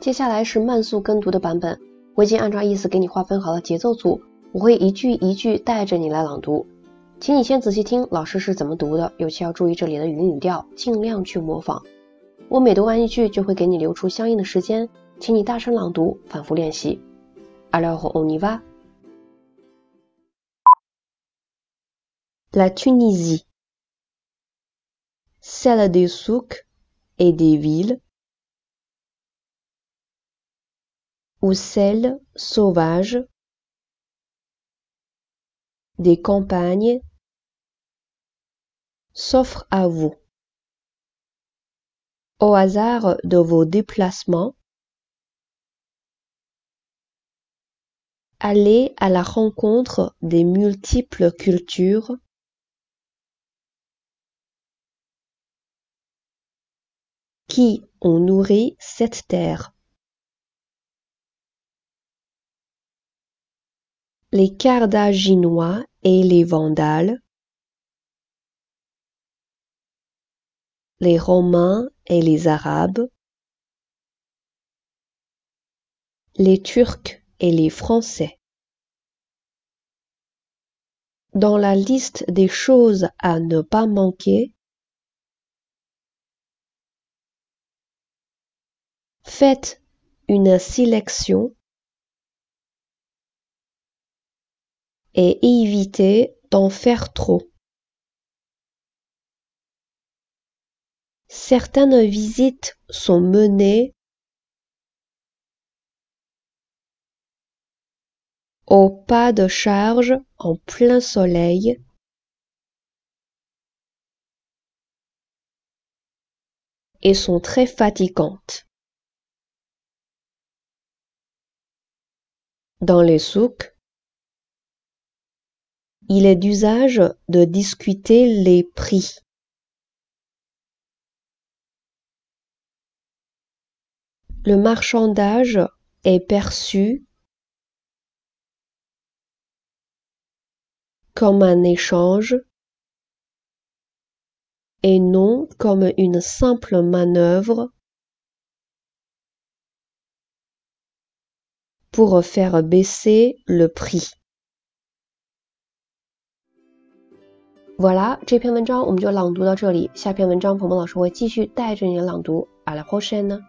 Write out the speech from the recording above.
接下来是慢速跟读的版本，我已经按照意思给你划分好了节奏组，我会一句一句带着你来朗读，请你先仔细听老师是怎么读的，尤其要注意这里的语音语调，尽量去模仿。我每读完一句就会给你留出相应的时间，请你大声朗读，反复练习。Alors on y va. La Tunisie, celle des souks et des villes, ou celle sauvage des campagnes, s'offre à vous. Au hasard de vos déplacements, allez à la rencontre des multiples cultures qui ont nourri cette terre. Les Carthaginois et les Vandales, les Romains et les Arabes, les Turcs et les Français. Dans la liste des choses à ne pas manquer, Faites une sélection et évitez d'en faire trop. Certaines visites sont menées au pas de charge en plein soleil et sont très fatigantes. Dans les souks, il est d'usage de discuter les prix. Le marchandage est perçu comme un échange et non comme une simple manœuvre pour faire baisser le prix. Voila，这篇文章我们就朗读到这里。下篇文章，鹏鹏老师会继续带着你朗读。阿拉坡什呢。